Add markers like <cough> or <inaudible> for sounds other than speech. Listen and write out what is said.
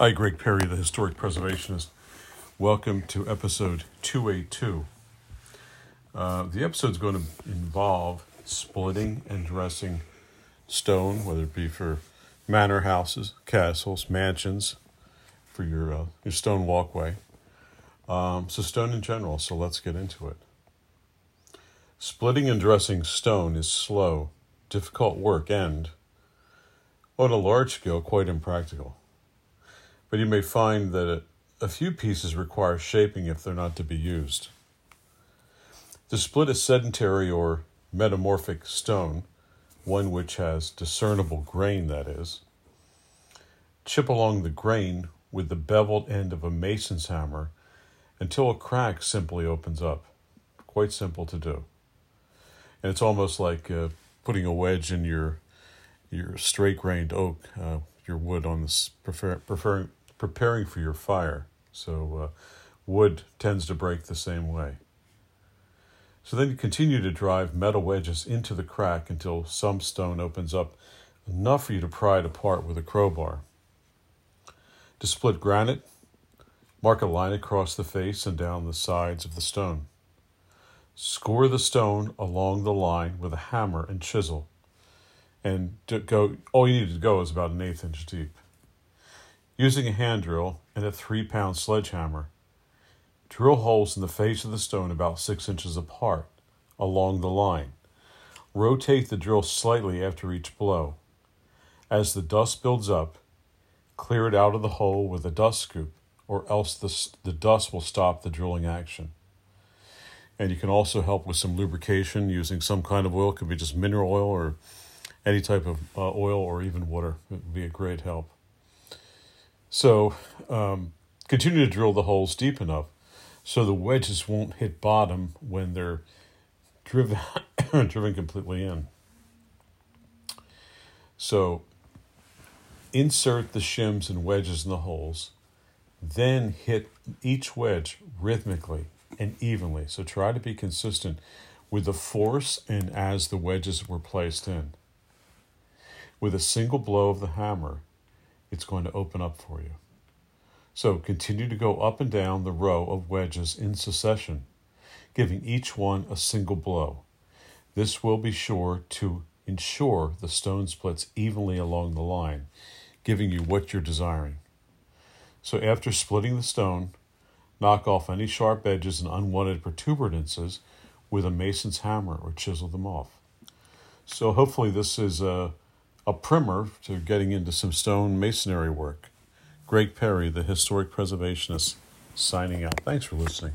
Hi, Greg Perry, the historic preservationist. Welcome to episode 282. Uh, the episode is going to involve splitting and dressing stone, whether it be for manor houses, castles, mansions, for your, uh, your stone walkway. Um, so, stone in general, so let's get into it. Splitting and dressing stone is slow, difficult work, and, on a large scale, quite impractical but you may find that a few pieces require shaping if they're not to be used. To split a sedimentary or metamorphic stone, one which has discernible grain, that is, chip along the grain with the beveled end of a mason's hammer until a crack simply opens up. Quite simple to do. And it's almost like uh, putting a wedge in your your straight grained oak, uh, your wood on this prefer, preferring preparing for your fire. So uh, wood tends to break the same way. So then you continue to drive metal wedges into the crack until some stone opens up enough for you to pry it apart with a crowbar. To split granite, mark a line across the face and down the sides of the stone. Score the stone along the line with a hammer and chisel, and to go. All you need to go is about an eighth inch deep. Using a hand drill and a three pound sledgehammer, drill holes in the face of the stone about six inches apart along the line. Rotate the drill slightly after each blow. As the dust builds up, clear it out of the hole with a dust scoop, or else the, the dust will stop the drilling action. And you can also help with some lubrication using some kind of oil. It could be just mineral oil or any type of uh, oil or even water. It would be a great help. So um, continue to drill the holes deep enough so the wedges won't hit bottom when they're driven <coughs> driven completely in. So insert the shims and wedges in the holes, then hit each wedge rhythmically and evenly. So try to be consistent with the force and as the wedges were placed in. With a single blow of the hammer, it's going to open up for you. So continue to go up and down the row of wedges in succession, giving each one a single blow. This will be sure to ensure the stone splits evenly along the line, giving you what you're desiring. So after splitting the stone, knock off any sharp edges and unwanted protuberances with a mason's hammer or chisel them off. So hopefully this is a a primer to getting into some stone masonry work. Greg Perry, the historic preservationist, signing out. Thanks for listening.